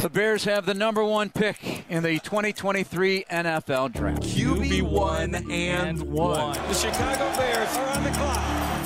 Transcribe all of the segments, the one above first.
The Bears have the number one pick in the 2023 NFL Draft. QB one and one. The Chicago Bears are on the clock.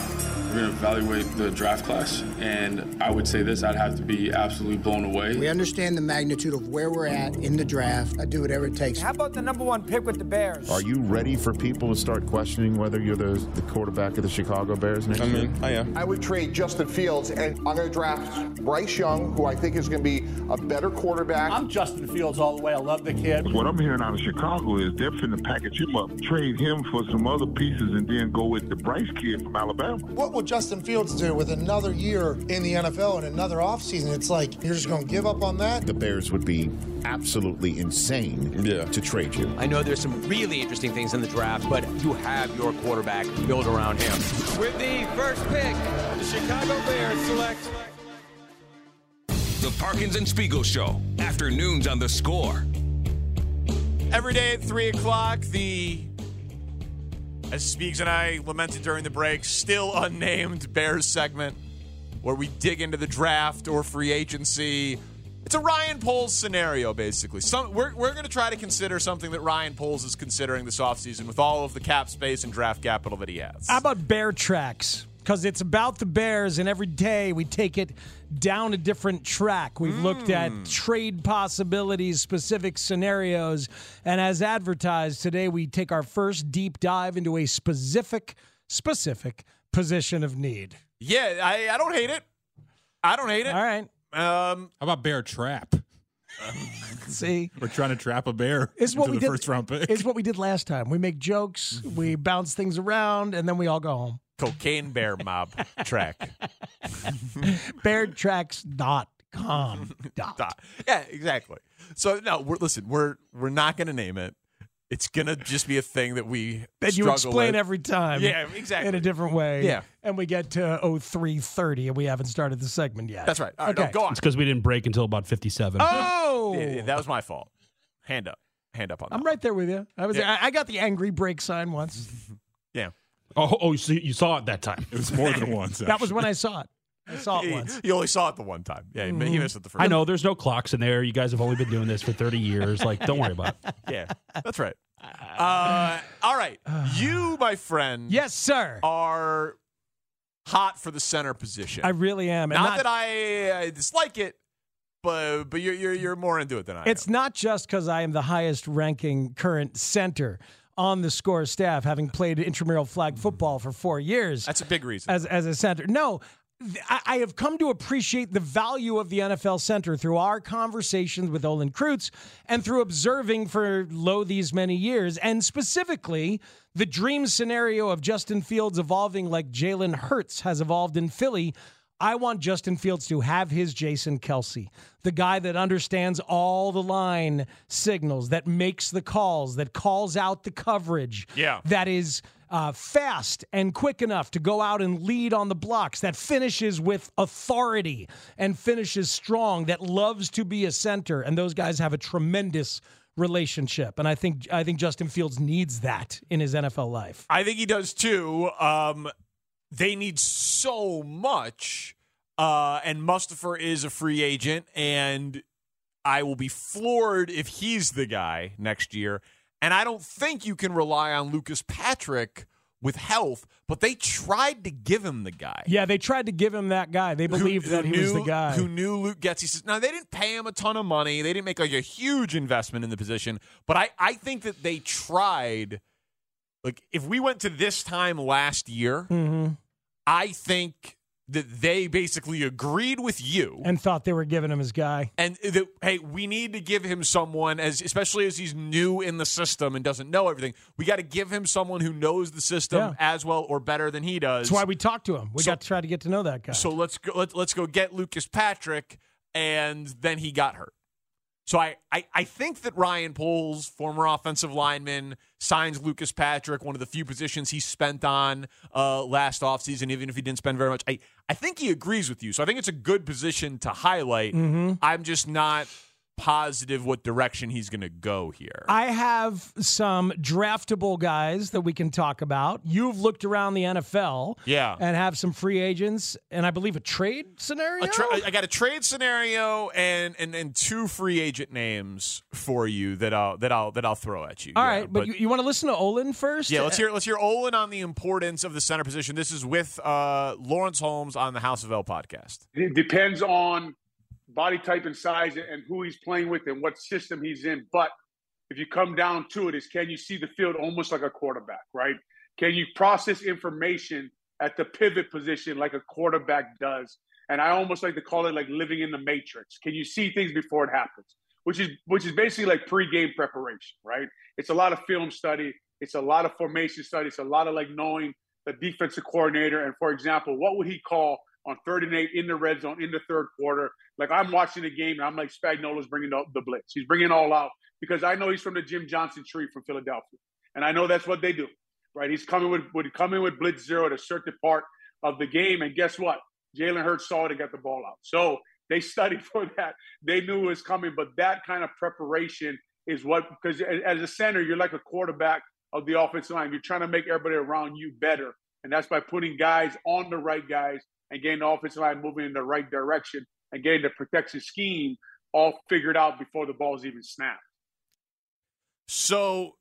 We're going to evaluate the draft class, and I would say this I'd have to be absolutely blown away. We understand the magnitude of where we're at in the draft. I do whatever it takes. How about the number one pick with the Bears? Are you ready for people to start questioning whether you're the, the quarterback of the Chicago Bears next I year? I am. I would trade Justin Fields, and I'm going to draft Bryce Young, who I think is going to be a better quarterback. I'm Justin Fields all the way. I love the kid. What I'm hearing out of Chicago is they're finna package him up, trade him for some other pieces, and then go with the Bryce kid from Alabama. What will Justin Fields do with another year in the NFL and another offseason? It's like you're just going to give up on that? The Bears would be absolutely insane Yeah. to trade you. I know there's some really interesting things in the draft, but you have your quarterback built around him. With the first pick, the Chicago Bears select The Parkins and Spiegel Show. Afternoons on the score. Every day at 3 o'clock, the, as Speaks and I lamented during the break, still unnamed Bears segment where we dig into the draft or free agency. It's a Ryan Poles scenario, basically. Some, we're we're going to try to consider something that Ryan Poles is considering this offseason with all of the cap space and draft capital that he has. How about Bear Tracks? Because it's about the Bears, and every day we take it down a different track. We've looked at trade possibilities, specific scenarios, and as advertised today, we take our first deep dive into a specific, specific position of need. Yeah, I, I don't hate it. I don't hate it. All right. Um, How about bear trap? See, We're trying to trap a bear it's what we the did. first round pick. It's what we did last time. We make jokes, we bounce things around, and then we all go home. Cocaine bear mob track. BearTracks.com. Dot. Dot. Yeah, exactly. So no, we're listen, we're we're not going to name it. It's going to just be a thing that we that you explain with. every time. Yeah, exactly. In a different way. Yeah. And we get to 0330 and we haven't started the segment yet. That's right. All right, no, okay. go on. It's because we didn't break until about 57. Oh! Yeah, yeah, that was my fault. Hand up. Hand up on that. I'm right there with you. I was. Yeah. I I got the angry break sign once. Yeah. Oh, oh, so you saw it that time. It was more than once. that was when I saw it. I saw it once. You only saw it the one time. Yeah, he, Mm-hmm. he missed it the first I know there's no clocks in there. You guys have only been doing this for 30 years. Like, don't worry about it. Yeah, that's right. Uh, all right. You, my friend, Yes, sir. are hot for the center position. I really am. And not, that I, I dislike it, but but you're, you're you're more into it than I am. It's am. not just because I am the highest ranking current center on the score staff, having played intramural flag football for four years. That's a big reason. as as a center. No, I have come to appreciate the value of the NFL center through our conversations with Olin Kreutz and through observing for lo these many years, and specifically the dream scenario of Justin Fields evolving like Jalen Hurts has evolved in Philly. I want Justin Fields to have his Jason Kelce, the guy that understands all the line signals, that makes the calls, that calls out the coverage, Yeah. that is uh, fast and quick enough to go out and lead on the blocks, that finishes with authority and finishes strong, that loves to be a center. And those guys have a tremendous relationship. And I think I think Justin Fields needs that in his NFL life. I think he does too. Um, they need so much, uh, and Mustipher is a free agent, and I will be floored if he's the guy next year. And I don't think you can rely on Lucas Patrick with health, but they tried to give him the guy. Yeah, they tried to give him that guy. They believed that he was the guy. Who knew Luke Getsy. says- Now, they didn't pay him a ton of money. They didn't make like a huge investment in the position. But I, I think that they tried. Like, if we went to this time last year, Mhm. I think that they basically agreed with you. and thought they were giving him his guy. And that, hey, we need to give him someone as, especially as he's new in the system and doesn't know everything. We got to give him someone who knows the system Yeah. as well or better than he does. That's why we talked to him. We So- got to try to get to know that guy. So let's go. Let, let's go get Lucas Patrick, and then he got hurt. So I, I, I think that Ryan Poles, former offensive lineman, signs Lucas Patrick, one of the few positions he spent on uh, last offseason, even if he didn't spend very much. I, I think he agrees with you. So I think it's a good position to highlight. Mhm. I'm just not positive what direction he's going to go here. I have some draftable guys that we can talk about. You've looked around the NFL, Yeah. and have some free agents, and I believe a trade scenario. A tra- I got a trade scenario and, and and two free agent names for you that I'll that I'll that I'll throw at you. All Yeah, right, but, you, you want to listen to Olin first? Yeah, let's hear let's hear Olin on the importance of the center position. This is with uh, Lawrence Holmes on the House of L podcast. It depends on body type and size and who he's playing with and what system he's in. But if you come down to it, is can you see the field almost like a quarterback, right? Can you process information at the pivot position like a quarterback does? And I almost like to call it like living in the matrix. Can you see things before it happens? Which is which is basically like pre-game preparation, right? It's a lot of film study, it's a lot of formation study, it's a lot of like knowing the defensive coordinator. And for example, what would he call on third and eight in the red zone in the third quarter? Like I'm watching the game and I'm like Spagnuolo's bringing up the blitz. He's bringing it all out because I know he's from the Jim Johnson tree from Philadelphia, and I know that's what they do, right? He's coming with would come in with blitz zero at a certain part of the game, and guess what? Jalen Hurts saw it and got the ball out. So they studied for that. They knew it was coming, but that kind of preparation is what because as a center, you're like a quarterback of the offensive line. You're trying to make everybody around you better, and that's by putting guys on the right guys and getting the offensive line moving in the right direction and getting the protection scheme all figured out before the ball's even snapped. So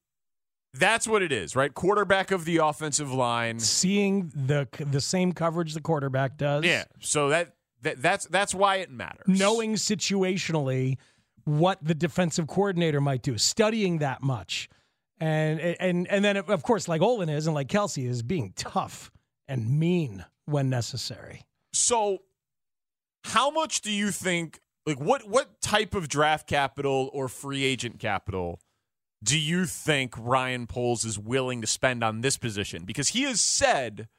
that's what it is, right? Quarterback of the offensive line, seeing the the same coverage the quarterback does. Yeah. So that, that that's that's why it matters. knowing situationally what the defensive coordinator might do, studying that much, and and and then of course, like Olin is and like Kelce is, being tough and mean when necessary. So, how much do you think? Like, what what type of draft capital or free agent capital do you think Ryan Poles is willing to spend on this position? Because he has said,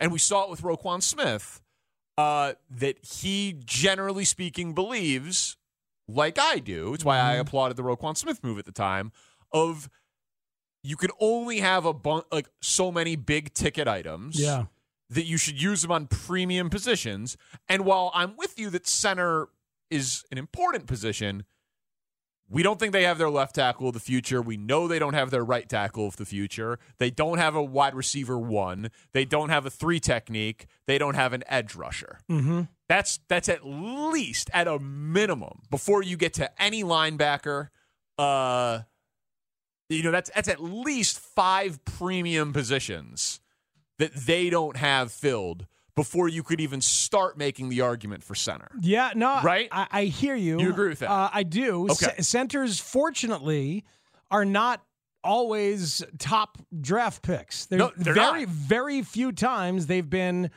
and we saw it with Roquan Smith, uh, that he generally speaking believes, like I do. It's why I applauded the Roquan Smith move at the time. Of you can only have a bun- like so many big ticket items Yeah. That you should use them on premium positions. And while I'm with you that center is an important position, we don't think they have their left tackle of the future. We know they don't have their right tackle of the future. They don't have a wide receiver one. They don't have a three technique. They don't have an edge rusher. Mm-hmm. That's that's at least at a minimum before you get to any linebacker. Uh, you know that's that's at least five premium positions that they don't have filled before you could even start making the argument for center. Yeah, no, Right? I, I hear you. You agree with that? Uh, I do. Okay. C- centers, fortunately, are not always top draft picks. No, they're very, not. very few times they've been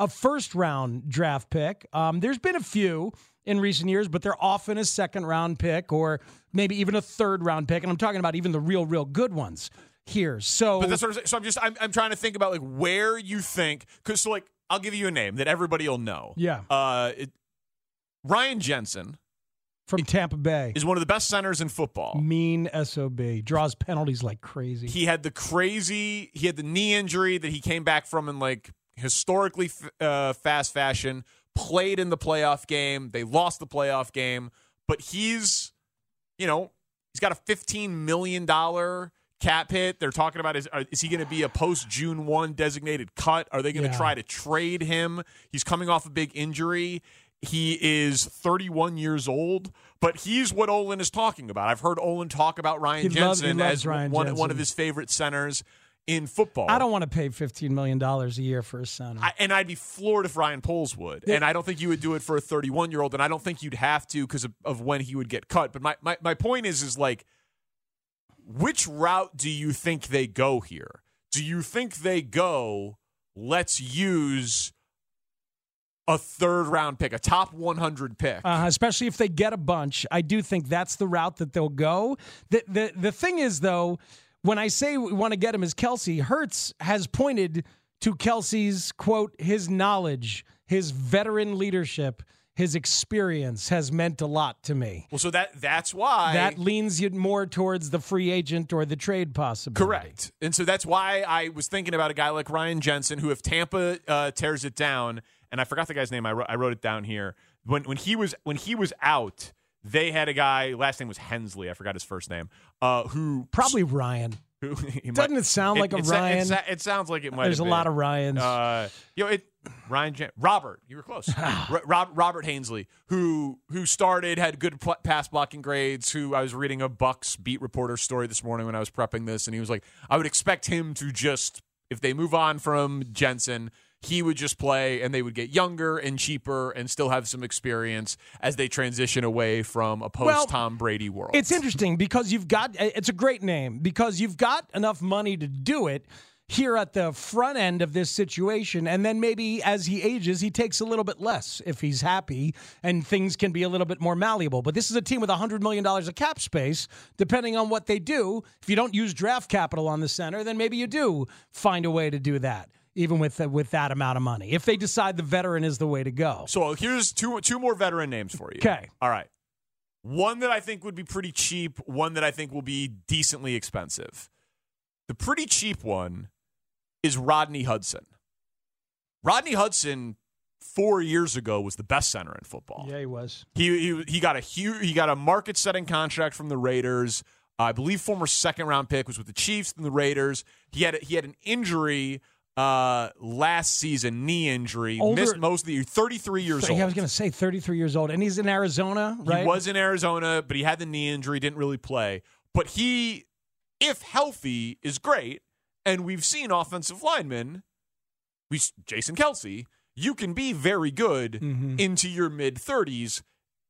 a first round draft pick. Um, there's been a few in recent years, but they're often a second round pick or maybe even a third round pick. And I'm talking about even the real, real good ones here. So, But that's what I'm saying. So I'm just I'm, I'm trying to think about like where you think because so like I'll give you a name that everybody will know. Yeah. Uh, it, Ryan Jensen from Tampa Bay is one of the best centers in football. mean sob draws penalties like crazy. He had the crazy. He had the knee injury that he came back from in like historically f- uh, fast fashion. Played in the playoff game. They lost the playoff game, but he's, you know, he's got a fifteen million dollar cap hit. They're talking about is uh, is he going to be a post June one designated cut? Are they going to Yeah. try to trade him? He's coming off a big injury. He is 31 years old, but he's what Olin is talking about. I've heard Olin talk about Ryan He Jensen as Ryan one, one of his favorite centers in football. I don't want to pay $15 million a year for a center. I, and I'd be floored if Ryan Poles would. And I don't think you would do it for a 31 year old. And I don't think you'd have to because of, of when he would get cut. But my, my, my point is, is like, which route do you think they go here? Do you think they go, let's use a third round pick, a top 100 pick? Uh, especially if they get a bunch. I do think that's the route that they'll go. The, the, the thing is, though, when I say we want to get him as Kelce, Hurts has pointed to Kelce's, quote, his knowledge, his veteran leadership, his experience has meant a lot to me. well, so that that's why. that leans you more towards the free agent or the trade possibility. Correct. And so that's why I was thinking about a guy like Ryan Jensen, who if Tampa uh, tears it down, and I forgot the guy's name, I wrote, I wrote it down here. When when he was when he was out, they had a guy. Last name was Hensley. I forgot his first name. Uh, who Probably Ryan. Who Doesn't it sound like a it, Ryan? It, it sounds like it might. There's a lot of Ryans. Uh, you know, it Ryan Jan- Robert. You were close. Ro- Rob, Robert Hainsey, who who started, had good pl- pass blocking grades. Who I was reading a Bucks beat reporter story this morning when I was prepping this, and he was like, I would expect him to just if they move on from Jensen. He would just play, and they would get younger and cheaper, and still have some experience as they transition away from a post Tom Brady world. It's interesting because you've got it's a great name because you've got enough money to do it here at the front end of this situation. And then maybe as he ages he takes a little bit less if he's happy and things can be a little bit more malleable. But this is a team with 100 million dollars of cap space depending on what they do. If you don't use draft capital on the center then maybe you do find a way to do that even with with that amount of money if they decide the veteran is the way to go So here's two two more veteran names for you. Okay. All right. One that I think would be pretty cheap, one that I think will be decently expensive. The pretty cheap one is Rodney Hudson. Rodney Hudson 4 years ago was the best center in football. yeah he was He he, he got a huge he got a market setting contract from the Raiders. I believe former second round pick was with the Chiefs and the Raiders. He had he had an injury uh, last season, knee injury, Older- missed most of the year. Thirty three years So, old. yeah, I was going to say 33 years old, and he's in Arizona, right? He was in Arizona, but he had the knee injury, didn't really play. But he, if healthy, is great. And we've seen offensive linemen, we Jason Kelce, you can be very good Mm-hmm. into your mid 30s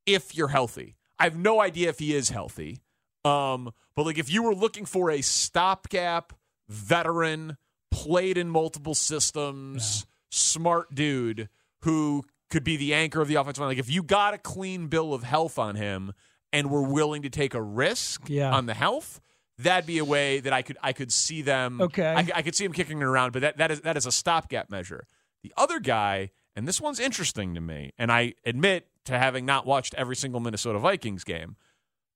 if you're healthy. I have no idea if he is healthy. Um, but like if you were looking for a stopgap veteran, played in multiple systems, smart dude who could be the anchor of the offensive line. Like if you got a clean bill of health on him and were willing to take a risk Yeah. on the health, that'd be a way that I could I could see them. Okay. I, I could see him kicking it around, but that, that is that is a stopgap measure. The other guy, and this one's interesting to me, and I admit to having not watched every single Minnesota Vikings game,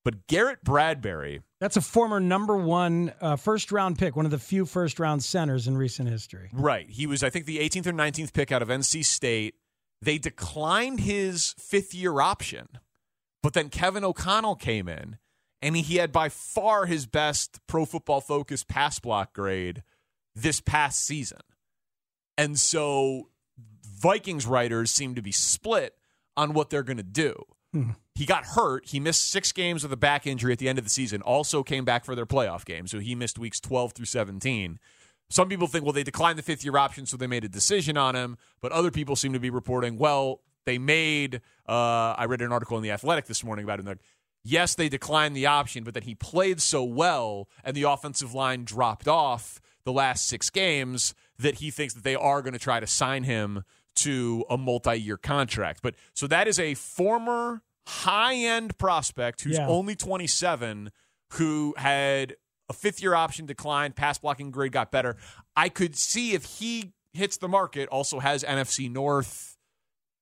but Garrett Bradbury. That's a former number one uh, first round pick, one of the few first round centers in recent history. Right. He was, I think, the 18th or 19th pick out of NC State. They declined his fifth year option, but then Kevin O'Connell came in, and he had by far his best pro football focus pass block grade this past season. And so Vikings writers seem to be split on what they're going to do. He got hurt. He missed six games with a back injury at the end of the season. Also came back for their playoff game. So he missed weeks 12 through 17. Some people think, well, they declined the fifth year option, so they made a decision on him. But other people seem to be reporting, well, they made. Uh, I read an article in The Athletic this morning about they're like, yes, they declined the option, but then he played so well and the offensive line dropped off the last six games that he thinks that they are going to try to sign him to a multi-year contract. But so that is a former high-end prospect who's Yeah. only 27 who had a fifth-year option declined, pass blocking grade got better. I could see if he hits the market, also has NFC North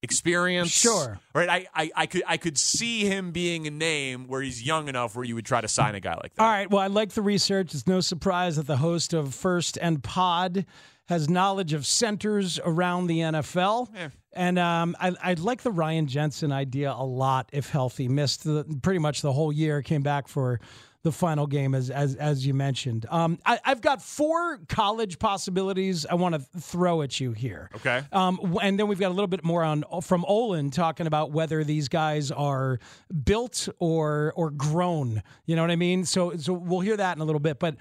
experience. Sure. Right. I, I, I could I could see him being a name where he's young enough where you would try to sign a guy like that. All right. Well, I like the research. It's no surprise that the host of First and Pod has knowledge of centers around the NFL. And um, I, I like the Ryan Jensen idea a lot if healthy. Missed the, pretty much the whole year, came back for the final game, as as, as you mentioned. Um, I, I've got four college possibilities I want to throw at you here. Okay. Um, and then we've got a little bit more on from Olin talking about whether these guys are built or or grown. You know what I mean? So so we'll hear that in a little bit. But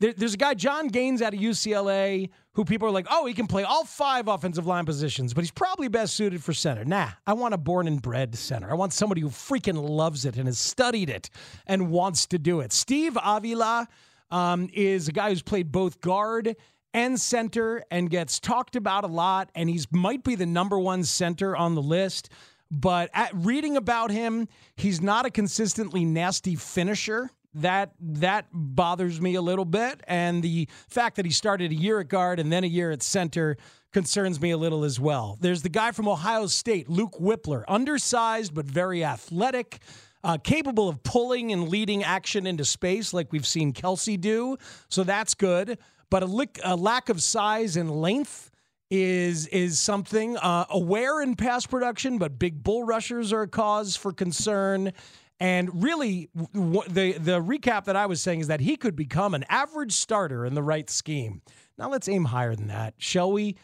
there, there's a guy John Gaines out of UCLA who people are like, oh, he can play all five offensive line positions, but he's probably best suited for center. Nah, I want a born and bred center. I want somebody who freaking loves it and has studied it and wants to do it. Steve Avila um, is a guy who's played both guard and center and gets talked about a lot, and he's might be the number one center on the list. But at reading about him, he's not a consistently nasty finisher. That that bothers me a little bit, and the fact that he started a year at guard and then a year at center concerns me a little as well. There's the guy from Ohio State, Luke Wypler, undersized but very athletic uh, capable of pulling and leading action into space like we've seen Kelce do. So that's good. But a, lick, a lack of size and length is is something uh, aware in pass production, but big bull rushers are a cause for concern. And really, w- the the recap that I was saying is that he could become an average starter in the right scheme. Now let's aim higher than that, shall we?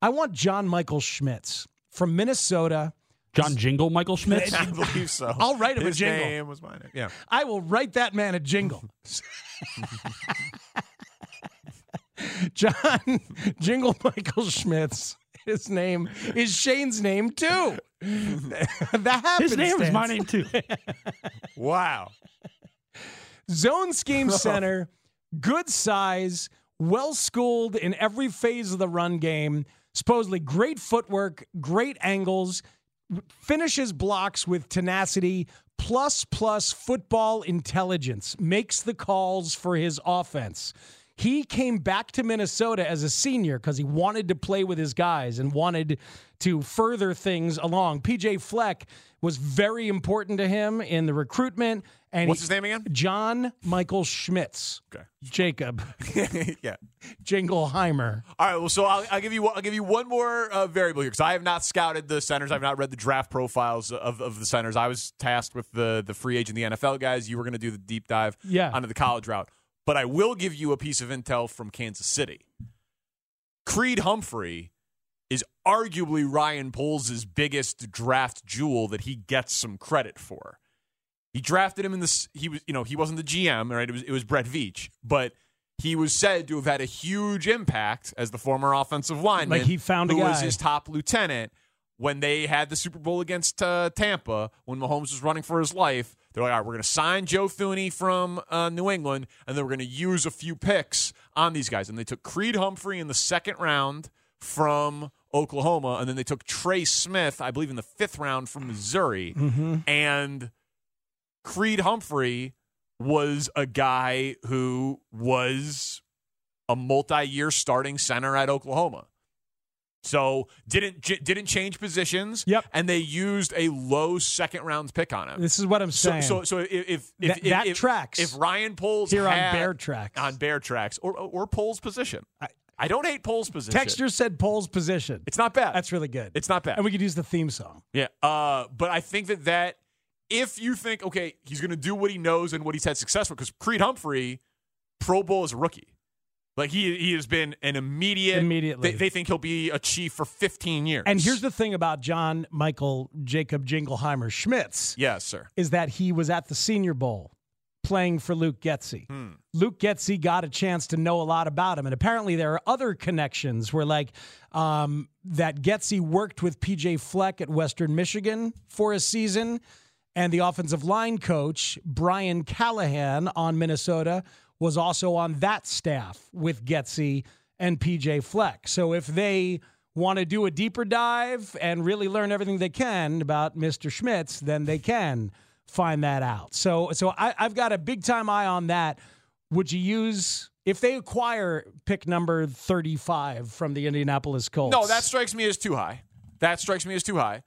I want John Michael Schmitz from Minnesota. John Jingle Michael Schmitz? I believe so. I'll write him His a jingle. name was mine. Yeah. I will write that man a jingle. John Jingle Michael Schmitz. His name is Shane's name too. that happens. His name is my name too. Wow. Zone scheme center, good size, well schooled in every phase of the run game. Supposedly great footwork, great angles, finishes blocks with tenacity, plus plus football intelligence, makes the calls for his offense. He came back to Minnesota as a senior because he wanted to play with his guys and wanted to further things along. PJ Fleck was very important to him in the recruitment. And What's he- his name again? John Michael Schmitz. Okay. Jacob yeah. Jingleheimer. All right. Well, so I'll, I'll give you one- I'll give you one more uh, variable here because I have not scouted the centers. I've not read the draft profiles of, of the centers. I was tasked with the the free agent, the NFL guys. You were going to do the deep dive Yeah. onto the college route. But I will give you a piece of intel from Kansas City. Creed Humphrey is arguably Ryan Poles' biggest draft jewel that he gets some credit for. He drafted him in this. He was, you know, he wasn't the GM, right? It was it was Brett Veach, but he was said to have had a huge impact as the former offensive lineman. Like he found a who was his top lieutenant when they had the Super Bowl against uh, Tampa when Mahomes was running for his life. They're like, all right, we're going to sign Joe Thuney from uh, New England, and then we're going to use a few picks on these guys. And they took Creed Humphrey in the second round from Oklahoma, and then they took Trey Smith, I believe, in the fifth round from Missouri. Mhm. And Creed Humphrey was a guy who was a multi-year starting center at Oklahoma. So didn't j- didn't change positions. Yep. And they used a low second round pick on him. This is what I'm saying. so so if if, if, That- that if- tracks. if Ryan Poles Here on Bear Tracks. on Bear Tracks or or Poles position, I, don't hate Poles position. Texture said Pole's position. It's not bad. That's really good. It's not bad. And we could use the theme song. Yeah. Uh, but I think that that if you think okay, he's going to do what he knows and what he's had success with, because Creed Humphrey, Pro Bowl as a rookie, like he he has been an immediate. Immediately. they, they think he'll be a chief for 15 years. And here's the thing about John Michael Jacob Jingleheimer Schmitz yes, sir. is that he was at the Senior Bowl playing for Luke Getsy. Hmm. Luke Getsy got a chance to know a lot about him, and apparently there are other connections where, like, um, that Getsy worked with PJ Fleck at Western Michigan for a season, and the offensive line coach Brian Callahan on Minnesota was also on that staff with Getsy and PJ Fleck. So if they want to do a deeper dive and really learn everything they can about Mr. Schmitz, then they can find that out. So so I, I've got a big time eye on that. Would you use if they acquire pick number thirty five from the Indianapolis Colts? No, that strikes me as too high. That strikes me as too high.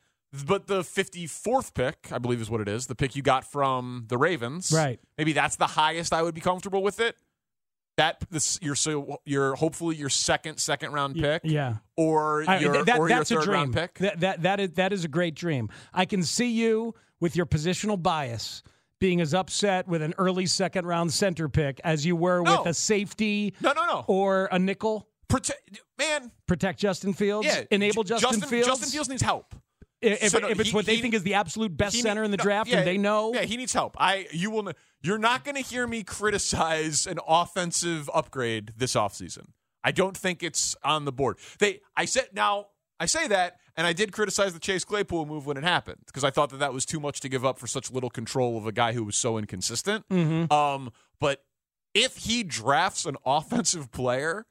But the 54th pick, I believe is what it is, the pick you got from the Ravens. Right. Maybe that's the highest I would be comfortable with it. That this your so your hopefully your second second round pick. yeah. Or I- your, that- or your that's a dream. round pick. That, that that is that is a great dream. I can see you with your positional bias being as upset with an early second round center pick as you were No. with a safety No, no, no. or a nickel. Protect, man. Protect Justin Fields. Yeah. Enable J- Justin, Fields. Justin Fields needs help. If, So, no, if it's he- what they he- think is the absolute best He center in the no, draft, yeah, and they know. Yeah, he needs help. I you will. You're not going to hear me criticize an offensive upgrade this offseason. I don't think it's on the board. They. I said now. I say that, and I did criticize the Chase Claypool move when it happened because I thought that that was too much to give up for such little control of a guy who was so inconsistent. Mhm. Um, but if he drafts an offensive player,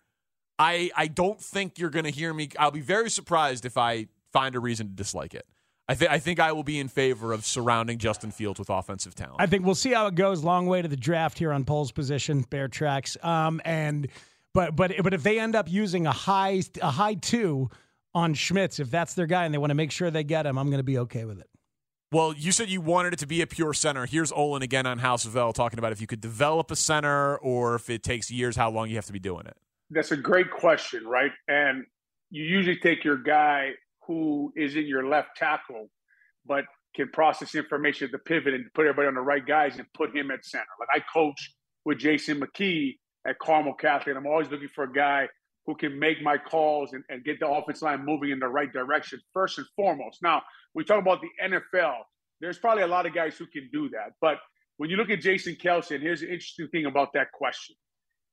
I I don't think you're going to hear me. I'll be very surprised if I find a reason to dislike it. I think I think I will be in favor of surrounding Justin Fields with offensive talent. I think we'll see how it goes. Long way to the draft here on Pole's position, Bear Tracks. Um, and but but but if they end up using a high a high two on Schmitz, if that's their guy and they want to make sure they get him, I'm going to be okay with it. Well, you said you wanted it to be a pure center. Here's Olin again on House of L talking about if you could develop a center or if it takes years, how long you have to be doing it. That's a great question, right? And you usually take your guy who is in your left tackle, but can process information at the pivot and put everybody on the right guys and put him at center. Like I coach with Jason McKee at Carmel Catholic. I'm always looking for a guy who can make my calls and, and get the offense line moving in the right direction first and foremost. Now, we talk about the NFL. There's probably a lot of guys who can do that. But when you look at Jason Kelce, and here's the interesting thing about that question.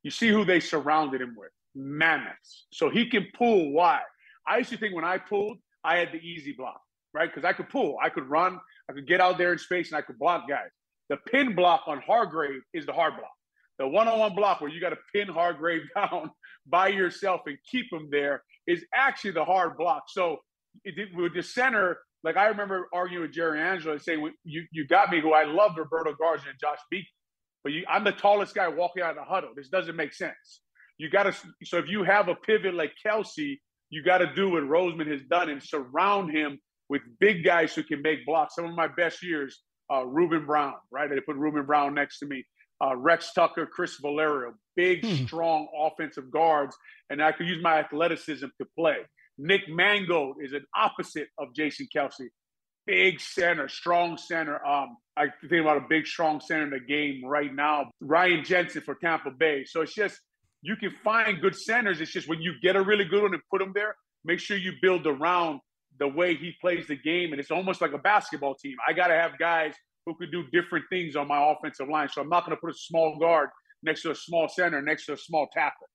You see who they surrounded him with. Mammoths. So he can pull wide. I used to think when I pulled, I had the easy block, right? Because I could pull, I could run, I could get out there in space, and I could block guys. The pin block on Hargrave is the hard block. The one-on-one block where you got to pin Hargrave down by yourself and keep him there is actually the hard block. So it, with the center, like I remember arguing with Jerry Angelo and saying, "You you got me." Who I love Roberto Garza and Josh Beekman, but you, I'm the tallest guy walking out of the huddle. This doesn't make sense. You got to. So if you have a pivot like Kelce, you got to do what Roseman has done and surround him with big guys who can make blocks. Some of my best years, uh, Ruben Brown, right? They put Ruben Brown next to me. Uh, Rex Tucker, Chris Villarrial, big, hmm. strong offensive guards, and I could use my athleticism to play. Nick Mangold is an opposite of Jason Kelce. Big center, strong center. Um, I think about a big, strong center in the game right now. Ryan Jensen for Tampa Bay. So it's just you can find good centers. It's just when you get a really good one and put them there, make sure you build around the way he plays the game. And it's almost like a basketball team. I got to have guys who can do different things on my offensive line. So I'm not going to put a small guard next to a small center, next to a small tackle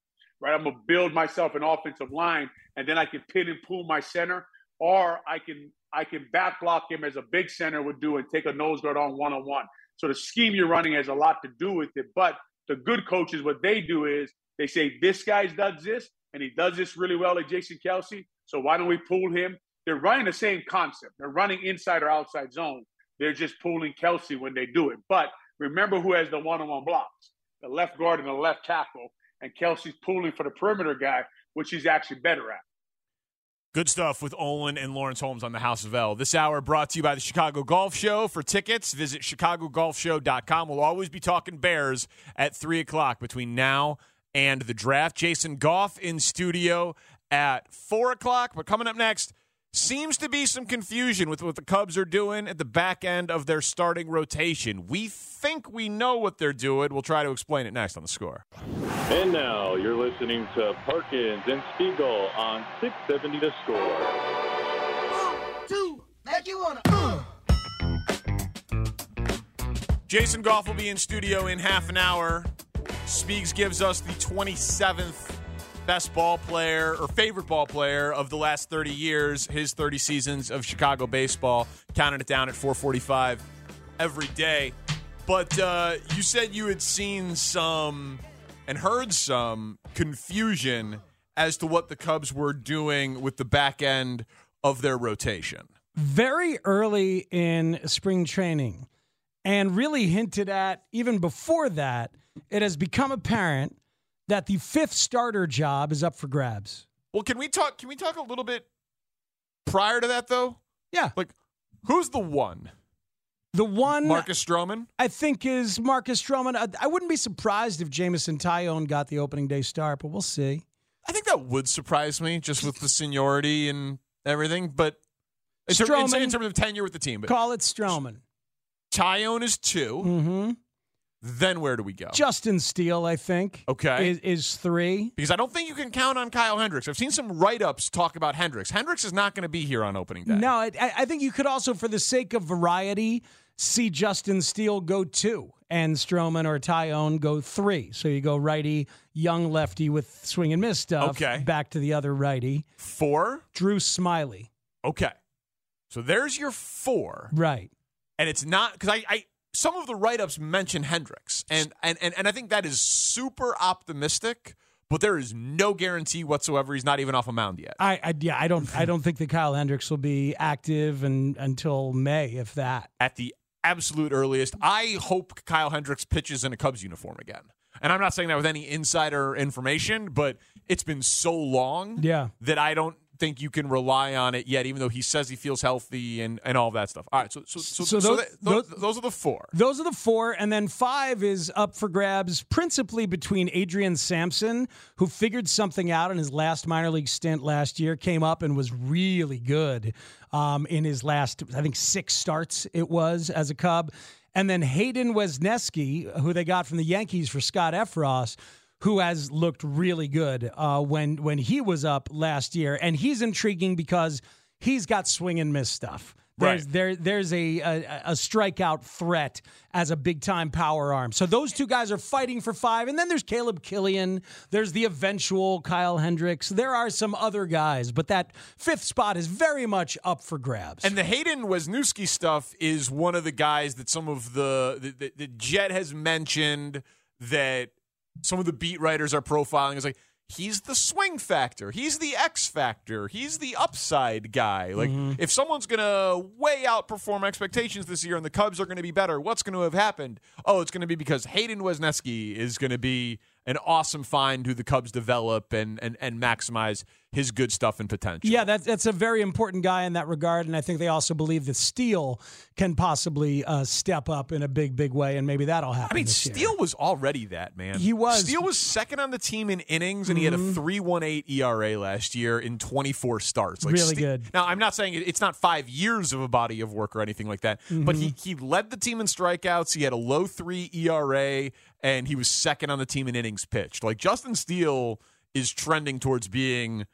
right? I'm gonna build myself an offensive line, and then I can pin and pull my center, or I can I can back block him as a big center would do and take a nose guard on one on one. So the scheme you're running has a lot to do with it. But the good coaches, what they do is they say this guy does this, and he does this really well at Jason Kelce. So why don't we pull him? They're running the same concept. They're running inside or outside zone. They're just pulling Kelce when they do it. But remember who has the one-on-one blocks: the left guard and the left tackle and Kelce's pulling for the perimeter guy, which he's actually better at. Good stuff with Olin and Lawrence Holmes on the House of L. This hour brought to you by the Chicago Golf Show. For tickets, visit chicagogolfshow.com. We'll always be talking Bears at 3 o'clock between now and the draft. Jason Goff in studio at 4 o'clock. But coming up next, seems to be some confusion with what the Cubs are doing at the back end of their starting rotation. We think we know what they're doing. We'll try to explain it next on the score. And now you're listening to Parkins and Spiegel on 670 The Score. One, two, make you wanna. Uh. Jason Goff will be in studio in half an hour. Speaks gives us the 27th best ball player or favorite ball player of the last 30 years, his 30 seasons of Chicago baseball, counting it down at 445 every day. But uh, you said you had seen some and heard some confusion as to what the Cubs were doing with the back end of their rotation. Very early in spring training, and really hinted at even before that, it has become apparent that the fifth starter job is up for grabs. Well, can we talk? Can we talk a little bit prior to that, though? Yeah. Like, who's the one? The one Marcus Stroman, I think, is Marcus Stroman. I, I wouldn't be surprised if Jameson Taillon got the opening day start, but we'll see. I think that would surprise me, just with the seniority and everything. But in, Stroman, ter- in, in terms of tenure with the team, but call it Stroman. Taillon is 2 Mm-hmm. Then where do we go? Justin Steele, I think. Okay. Is, is, three. Because I don't think you can count on Kyle Hendricks. I've seen some write ups talk about Hendricks. Hendricks is not going to be here on opening day. No, I, I, think you could also, for the sake of variety, see Justin Steele go two and Stroman or Taillon go three. So you go righty, young lefty with swing and miss stuff. Okay. Back to the other righty. Four. Drew Smyly. Okay. So there's your four. Right. And it's not because I, I some of the write-ups mention Hendricks, and, and and and I think that is super optimistic. But there is no guarantee whatsoever he's not even off a mound yet. I, I yeah, I don't I don't think that Kyle Hendricks will be active and until May, if that. At the absolute earliest, I hope Kyle Hendricks pitches in a Cubs uniform again. And I'm not saying that with any insider information, but it's been so long yeah. that I don't think you can rely on it yet, even though he says he feels healthy and, and all that stuff. All right, so so so, So so those- that- those, those are the four. Those are the four, and then five is up for grabs, principally between Adrian Sampson, who figured something out in his last minor league stint last year, came up and was really good um, in his last, I think, six starts it was as a Cub, and then Hayden Wesneski, who they got from the Yankees for Scott Effross. Who has looked really good uh, when when he was up last year, and he's intriguing because he's got swing and miss stuff. There's Right. there there's a, a a strikeout threat as a big time power arm. So those two guys are fighting for five, and then there's Caleb Killian. There's the eventual Kyle Hendricks. There are some other guys, but that fifth spot is very much up for grabs. And the Hayden Wesneski stuff is one of the guys that some of the the, the, the Jet has mentioned that some of the beat writers are profiling is like he's the swing factor, he's the X factor, he's the upside guy. Like mm-hmm. if someone's gonna way outperform expectations this year and the Cubs are gonna be better, what's gonna have happened? Oh, it's gonna be because Hayden Wesneski is gonna be an awesome find who the Cubs develop and and and maximize his good stuff and potential. Yeah, that's that's a very important guy in that regard, and I think they also believe that Steele can possibly uh, step up in a big, big way, and maybe that'll happen. I mean. Steele was already that man. He was. Steele was second on the team in innings, and he had a Mhm. three one eight ERA last year in twenty four starts. Like Really Ste- good. Now, I'm not saying it's not five years of a body of work or anything like that, but he Mm-hmm. he led the team in strikeouts. He had a low three ERA, and he was second on the team in innings pitched. Like Justin Steele is trending towards being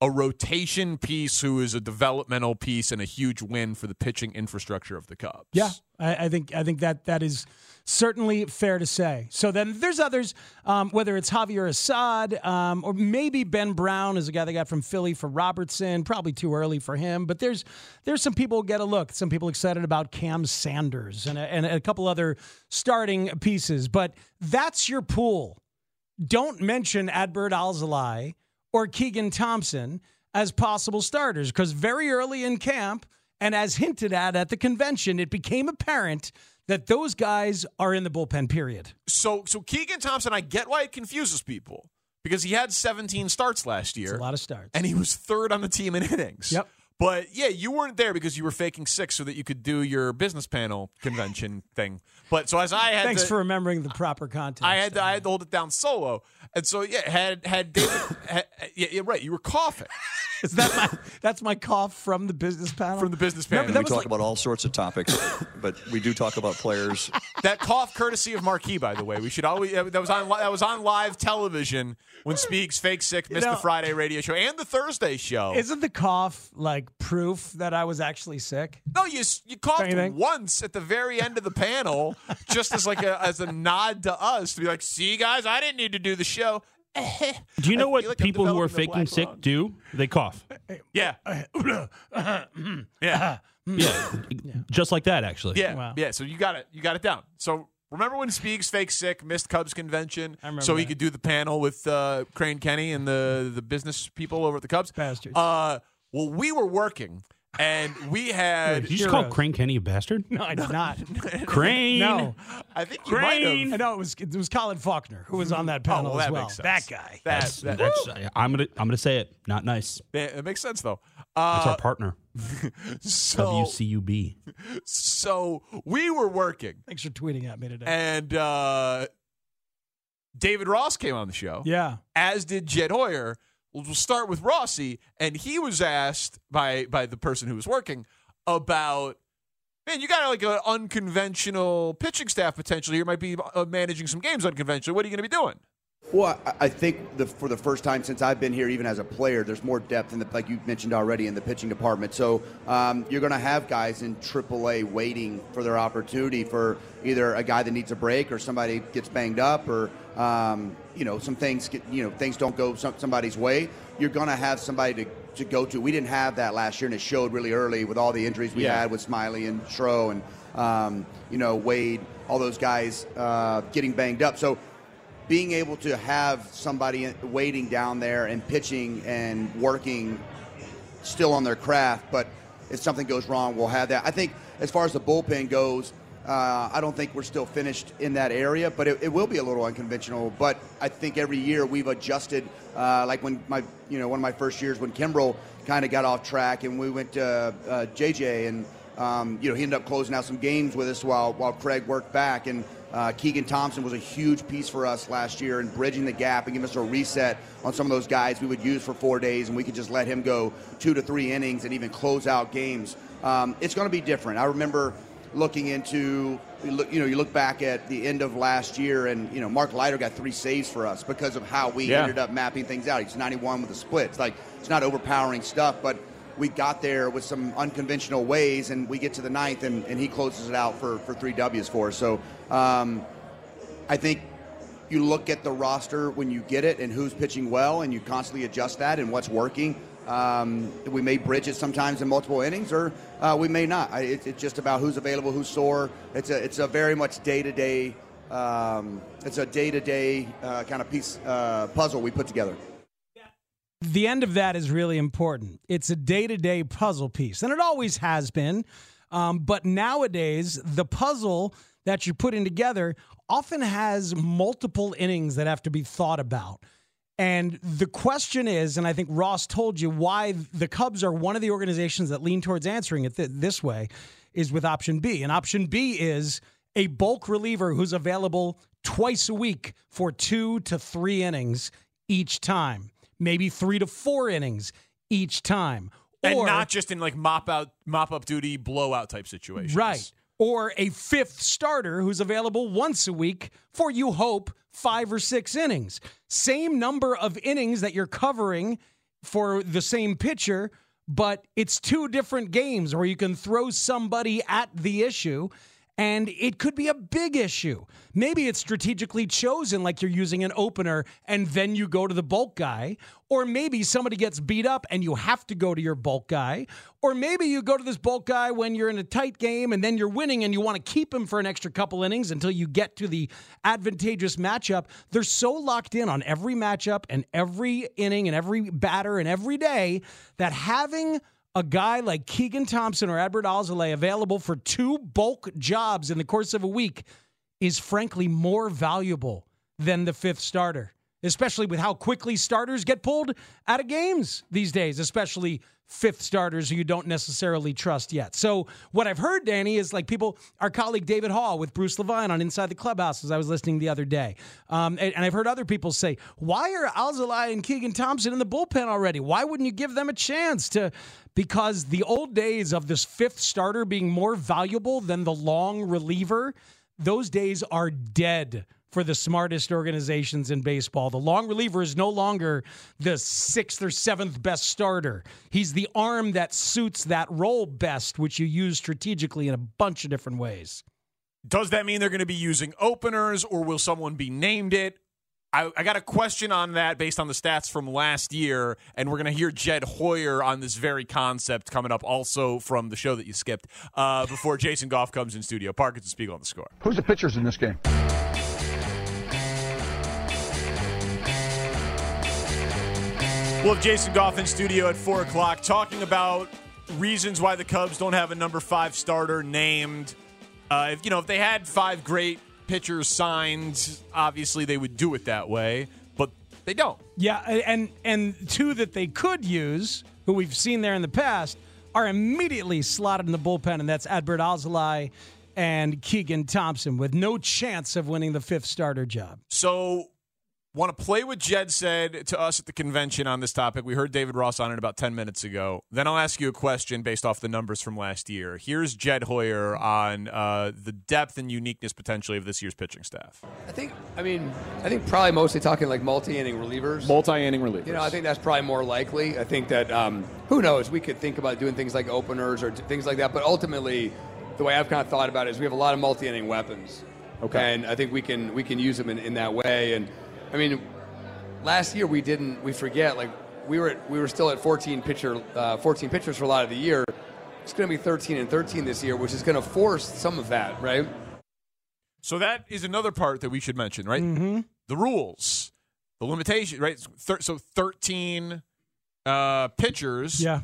a rotation piece who is a developmental piece and a huge win for the pitching infrastructure of the Cubs. Yeah, I, I think I think that that is certainly fair to say. So then there's others, um, whether it's Javier Assad um, or maybe Ben Brown is a guy they got from Philly for Robertson. Probably too early for him, but there's there's some people who get a look. Some people excited about Cam Sanders and a, and a couple other starting pieces. But that's your pool. Don't mention Adbert Alzolay or Keegan Thompson as possible starters because very early in camp and as hinted at at the convention, it became apparent that those guys are in the bullpen. Period. So so Keegan Thompson, I get why it confuses people because he had 17 starts last year. a lot of starts. And he was third on the team in innings. Yep. But yeah, you weren't there because you were faking sick so that you could do your business panel convention thing. But so as I had Thanks to, for remembering the proper context. I had to, I had to hold it down solo. And so yeah, had had David had, yeah, yeah, right, you were coughing. Is that my that's my cough from the business panel? From the business panel. that we talk like- about all sorts of topics, but we do talk about players. That cough, courtesy of Marquee, by the way. We should always that was on that was on live television when Speaks Fake Sick missed know- the Friday radio show and the Thursday show. Isn't the cough like proof that I was actually sick? No, you you coughed Don't you think? once at the very end of the panel, just as like a as a nod to us to be like, "See, guys, I didn't need to do the show." Do you know I what like people who are developing faking sick lung. do? They cough. Yeah, yeah, Yeah, just like that, actually. yeah, yeah. So you got it, you got it down. So remember when Speaks Fake Sick missed Cubs convention, so he that. could do the panel with uh, Crane Kenny and the the business people over at the Cubs. Bastards. Uh, well, we were working, and we had. Did you just call Heroes. Crane Kenny a bastard? No, I did not. Crane. No. I think you might Crane. have. No, it was it was Colin Faulkner who was on that panel Oh, well, as that well. makes sense. That guy. That, That's, that, that's I'm gonna I'm gonna say it. Not nice. it makes sense though. That's Uh, our partner. so WCUB. so we were working, Thanks for tweeting at me today. and uh, David Ross came on the show. yeah. as did Jed Hoyer. We'll start with Rossi, and he was asked by by the person who was working about, man, you got like an unconventional pitching staff potentially. You might be uh, managing some games unconventionally. What are you going to be doing? Well, I- I think the, for the first time since I've been here, even as a player, there's more depth in the, like you mentioned already, in the pitching department. So um, you're going to have guys in AAA waiting for their opportunity for either a guy that needs a break or somebody gets banged up or um, you know some things get you know things don't go some, somebody's way. You're going to have somebody to, to go to. We didn't have that last year, and it showed really early with all the injuries we Yeah. had with Smyly and Shro and um, you know Wade, all those guys uh, getting banged up. So being able to have somebody waiting down there and pitching and working still on their craft, but if something goes wrong, we'll have that. I think as far as the bullpen goes, Uh, I don't think we're still finished in that area, but it, it will be a little unconventional. But I think every year we've adjusted. Uh, like when my, you know, one of my first years when Kimbrel kind of got off track, and we went to uh, JJ, and um, you know he ended up closing out some games with us while while Craig worked back, and uh, Keegan Thompson was a huge piece for us last year in bridging the gap and giving us a reset on some of those guys we would use for four days, and we could just let him go two to three innings and even close out games. Um, it's going to be different. I remember looking into you look, you know you look back at the end of last year and you know Mark Leiter got three saves for us because of how we Yeah. ended up mapping things out. He's 91 with a split. It's like it's not overpowering stuff, but we got there with some unconventional ways, and we get to the ninth, and, and he closes it out for, for three W's for us. So um, I think you look at the roster when you get it and who's pitching well, and you constantly adjust that and what's working. Um, we may bridge it sometimes in multiple innings, or uh, we may not. I, it, it's just about who's available, who's sore. It's a it's a very much day to day. It's a day to day kind of piece uh, puzzle we put together. The end of that is really important. It's a day to day puzzle piece, and it always has been. Um, but nowadays, the puzzle that you're putting together often has multiple innings that have to be thought about. And the question is, and I think Ross told you why the Cubs are one of the organizations that lean towards answering it th- this way is with option B. And option B is a bulk reliever who's available twice a week for two to three innings each time, maybe three to four innings each time. and not just in like mop out, mop up duty, blowout type situations. Right. Or a fifth starter who's available once a week for, you hope, five or six innings. Same number of innings that you're covering for the same pitcher, but it's two different games where you can throw somebody at the issue. And it could be a big issue. Maybe it's strategically chosen, like you're using an opener and then you go to the bulk guy. Or maybe somebody gets beat up and you have to go to your bulk guy. Or maybe you go to this bulk guy when you're in a tight game and then you're winning and you want to keep him for an extra couple innings until you get to the advantageous matchup. They're so locked in on every matchup and every inning and every batter and every day that having a guy like Keegan Thompson or Adbert Alzolay available for two bulk jobs in the course of a week is frankly more valuable than the fifth starter, especially with how quickly starters get pulled out of games these days, especially fifth starters who you don't necessarily trust yet. So, what I've heard, Danny, is like people, our colleague David Haugh with Bruce Levine on Inside the Clubhouse, as I was listening the other day. Um, and, and I've heard other people say, why are Alzolay and Keegan Thompson in the bullpen already? Why wouldn't you give them a chance to? Because the old days of this fifth starter being more valuable than the long reliever, those days are dead for the smartest organizations in baseball. The long reliever is no longer the sixth or seventh best starter. He's the arm that suits that role best, which you use strategically in a bunch of different ways. Does that mean they're going to be using openers or will someone be named it? I, I got a question on that based on the stats from last year, and we're going to hear Jed Hoyer on this very concept coming up also from the show that you skipped uh, before Jason Goff comes in studio. Parkinson and Spiegel on the score. Who's the pitchers in this game? We'll have Jason Goff in studio at 4 o'clock talking about reasons why the Cubs don't have a number five starter named. Uh, if, you know, if they had five great pitchers signed, obviously they would do it that way, but they don't. Yeah, and and two that they could use, who we've seen there in the past, are immediately slotted in the bullpen, and that's Adbert Alzolay and Keegan Thompson, with no chance of winning the fifth starter job. So, want to play what Jed said to us at the convention on this topic. We heard David Ross on it about 10 minutes ago. Then I'll ask you a question based off the numbers from last year. Here's Jed Hoyer on uh, the depth and uniqueness potentially of this year's pitching staff. I think, I mean, I think probably mostly talking like multi-inning relievers. Multi-inning relievers. You know, I think that's probably more likely. I think that um, who knows? We could think about doing things like openers or things like that. But ultimately, the way I've kind of thought about it is we have a lot of multi-inning weapons. Okay. And I think we can we can use them in, in that way. And I mean, last year we didn't. We forget like we were at, we were still at 14 pitcher uh, 14 pitchers for a lot of the year. It's going to be 13 and 13 this year, which is going to force some of that, right? So that is another part that we should mention, right? Mm-hmm. The rules, the limitation, right? So 13 uh, pitchers. Yeah.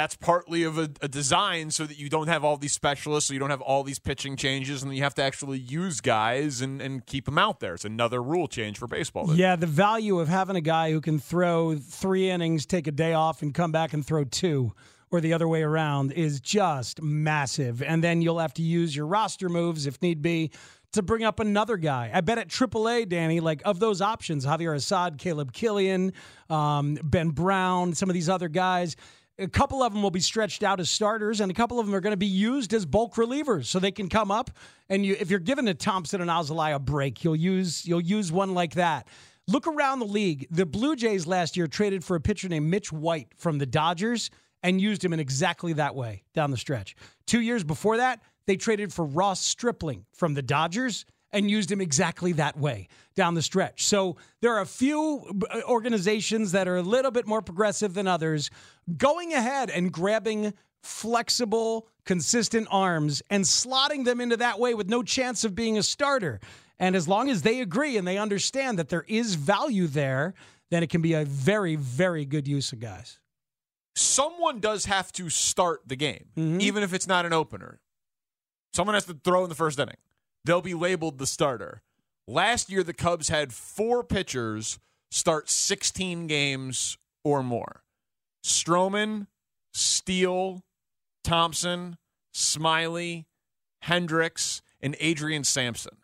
That's partly of a, a design so that you don't have all these specialists, so you don't have all these pitching changes, and you have to actually use guys and, and keep them out there. It's another rule change for baseball. Yeah, the value of having a guy who can throw three innings, take a day off, and come back and throw two, or the other way around, is just massive. And then you'll have to use your roster moves if need be to bring up another guy. I bet at AAA, Danny, like of those options, Javier Assad, Caleb Killian, um, Ben Brown, some of these other guys. A couple of them will be stretched out as starters, and a couple of them are going to be used as bulk relievers, so they can come up. And you, if you're giving a Thompson and Alzolay a break, you'll use you'll use one like that. Look around the league. The Blue Jays last year traded for a pitcher named Mitch White from the Dodgers and used him in exactly that way down the stretch. Two years before that, they traded for Ross Stripling from the Dodgers and used him exactly that way down the stretch. So there are a few uh, organizations that are a little bit more progressive than others going ahead and grabbing flexible, consistent arms and slotting them into that way with no chance of being a starter. And as long as they agree and they understand that there is value there, then it can be a very, very good use of guys. someone does have to start the game, even if it's not an opener. Someone has to throw in the first inning. They'll be labeled the starter. Last year, the Cubs had four pitchers start 16 games or more Stroman, Steele, Thompson, Smyly, Hendricks, and Adrian Sampson.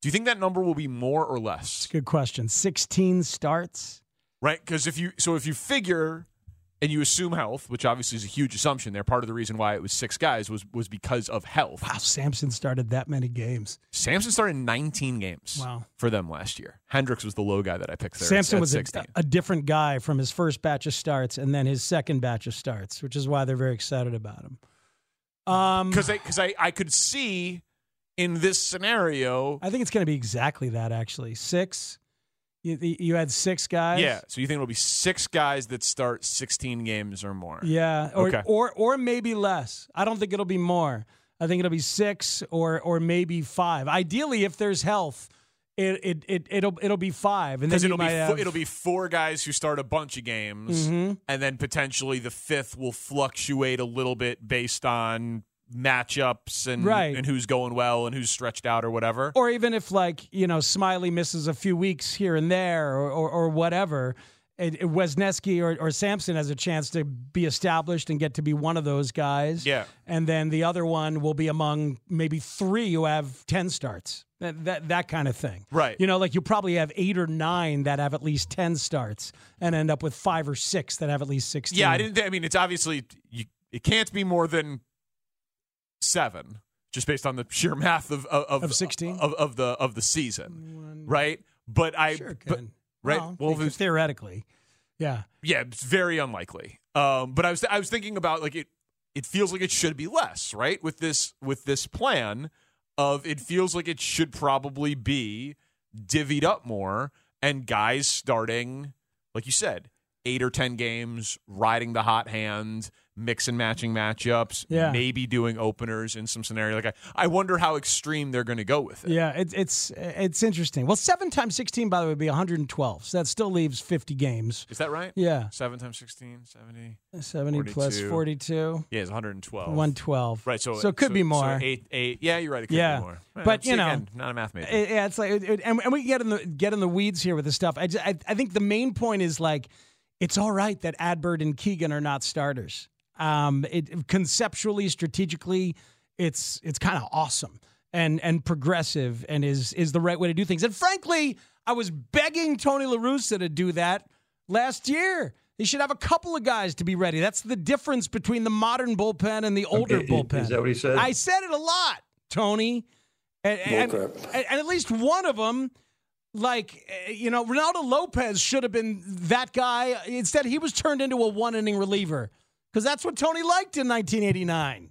Do you think that number will be more or less? Good question. 16 starts. Right? Because if you so if you figure and you assume health, which obviously is a huge assumption there, part of the reason why it was six guys was was because of health. Wow, Sampson started that many games. Sampson started 19 games Wow. for them last year. Hendricks was the low guy that I picked there. Sampson at was a, 16. a different guy from his first batch of starts and then his second batch of starts, which is why they're very excited about him. Um, because I because I, I could see in this scenario. I think it's going to be exactly that. Actually, six. You, you had six guys. Yeah, so you think it'll be six guys that start 16 games or more? Yeah, or, okay. or or maybe less. I don't think it'll be more. I think it'll be six or or maybe five. Ideally, if there's health, it it, it it'll it'll be five, and then Because it'll be have, it'll be four guys who start a bunch of games, Mhm. and then potentially the fifth will fluctuate a little bit based on matchups and Right. and who's going well and who's stretched out or whatever. or even if like you know Smyly misses a few weeks here and there or or, or whatever. It, it- Wesneski or, or Sampson has a chance to be established and get to be one of those guys. Yeah. And then the other one will be among maybe three who have 10 starts. That, that, that kind of thing. Right. You know, like you probably have eight or nine that have at least 10 starts and end up with five or six that have at least 16. Yeah, I didn't. I mean, it's obviously you, it can't be more than seven, just based on the sheer math of of, of, Of 16? of, of the of the season, right? But I, Sure but, right? Well, Well, was- theoretically. Yeah. yeah, it's very unlikely. Um, but I was I was thinking about like it. It feels like it should be less, right? With this with this plan of it feels like it should probably be divvied up more and guys starting, like you said, eight or ten games, riding the hot hand, mix and matching matchups, Yeah. maybe doing openers in some scenario. Like I, I wonder how extreme they're going to go with it. Yeah, it's it's it's interesting. Well, seven times sixteen, by the way, would be 112. So that still leaves 50 games. Is that right? Yeah. Seven times 16, 70. 70 plus 42. Yeah, it's 112. 112. Right, so So it could be more. eight, eight. Yeah, you're right. It could yeah, be more. Right, but you know, again, not a math major. it- yeah, it's like, it- it- and, and we get in the get in the weeds here with the stuff. I, just, I I think the main point is like, it's all right that Adbert and Keegan are not starters. Um, it conceptually, strategically, it's it's kind of awesome and and progressive and is is the right way to do things. And frankly, I was begging Tony La Russa to do that last year. He should have a couple of guys to be ready. That's the difference between the modern bullpen and the older Okay, bullpen. is that what he said? I said it a lot, Tony. And, and- and at least one of them, like, eh, you know, Reynaldo Lopez should have been that guy. Instead, he was turned into a one inning reliever because that's what Tony liked in 1989.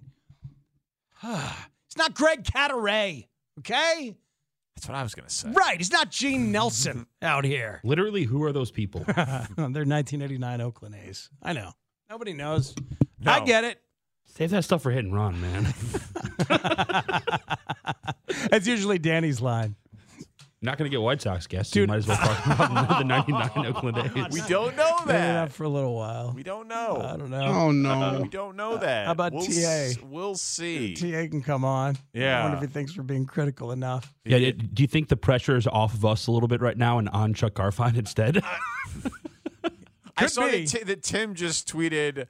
it's not Greg Cadaret, okay? That's what I was going to say. Right. it's not Gene Nelson out here. Literally, who are those people? They're 1989 Oakland A's. I know. Nobody knows. I get it. Save that stuff for hit and run, man. That's usually Danny's line. Not going to get White Sox guests. You might as well talk about the 99 Oakland A's. We don't know Been that. enough for a little while. We don't know. I don't know. Oh, no. Uh, we don't know uh, that. How about we'll TA? s- we'll see. TA can come on. I Yeah. wonder if he thinks we're being critical enough. Yeah, it- do you think the pressure is off of us a little bit right now and on Chuck Garfien instead? I Could saw be. that, Ti- that Tim just tweeted,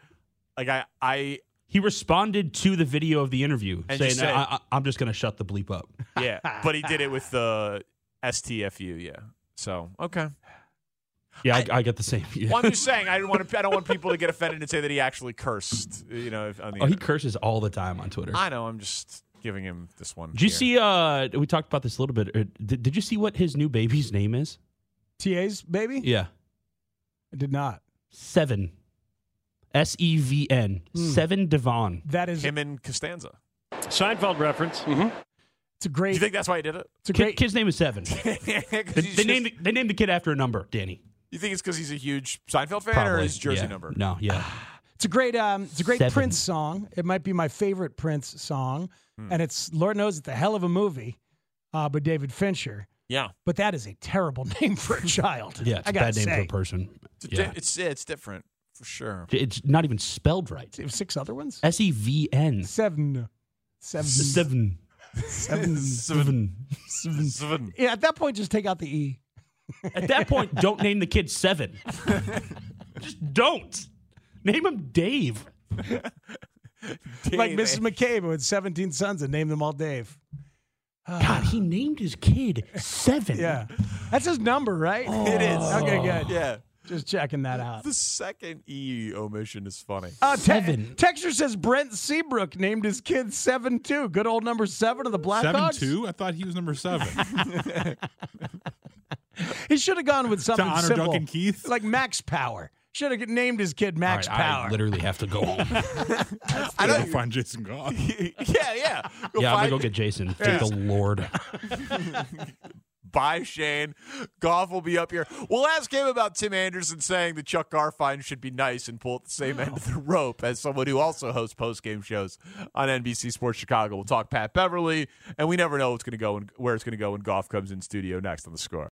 like I, I he responded to the video of the interview And saying, just said- I, I, "I'm just going to shut the bleep up." yeah, but he did it with the STFU. Yeah. So okay. Yeah, I, I, get the same. Yeah. Well, I'm just saying I don't want to, I don't want people to get offended and say that he actually cursed. You know, if, on the Oh, he curses all the time on Twitter. I know. I'm just giving him this one. Did you here. see? Uh, we talked about this a little bit. Uh, Did, did you see what his new baby's name is? TA's baby? Yeah, I did not. Seven. S E V N. Hmm. Seven Devon. That is him and Costanza? Seinfeld reference. Mm-hmm. It's a Do great you think that's why he did it? it's a Kid, great kid's name is Seven. they, they just- named the, they named the kid after a number. Danny. You think it's because he's a huge Seinfeld fan or his jersey Yeah. number? No. Yeah. It's a great um it's a great Seven. Prince song. It might be my favorite Prince song. And it's Lord knows it's a hell of a movie uh by David Fincher. Yeah. But that is a terrible name for a child. Yeah. It's I a gotta bad name say. for a person. It's, di- Yeah. it's it's different for sure. It's not even spelled right. Do you have six other ones? S E V N. Seven. Seven. Seven. Seven. Seven. Seven. Seven. Yeah, at that point just take out the E. At that point, don't name the kid Seven. Just don't. Name him Dave. like Mrs. McCabe who had 17 sons and named them all Dave. God, he named his kid Seven. Yeah. That's his number, right? It is. Okay, good. Yeah. Just checking that out. The second E omission is funny. Uh, te- Seven. Texture says Brent Seabrook named his kid seven two. Good old number seven of the Seven Blackhawks. two. I thought he was number seven. He should have gone with something honor simple, Duncan Keith? like Max Power. Should have named his kid Max All right, Power. I literally have to go home. I don't find Jason Goff. yeah, yeah. Go yeah, I'm gonna go get Jason. Thank the Lord. Bye, Shane. Goff will be up here. We'll ask him about Tim Anderson saying that Chuck Garfien should be nice and pull at the same end of the rope as someone who also hosts post-game shows on NBC Sports Chicago. We'll talk Pat Beverley, and we never know what's going to go and where it's going to go when Goff comes in studio next on the score.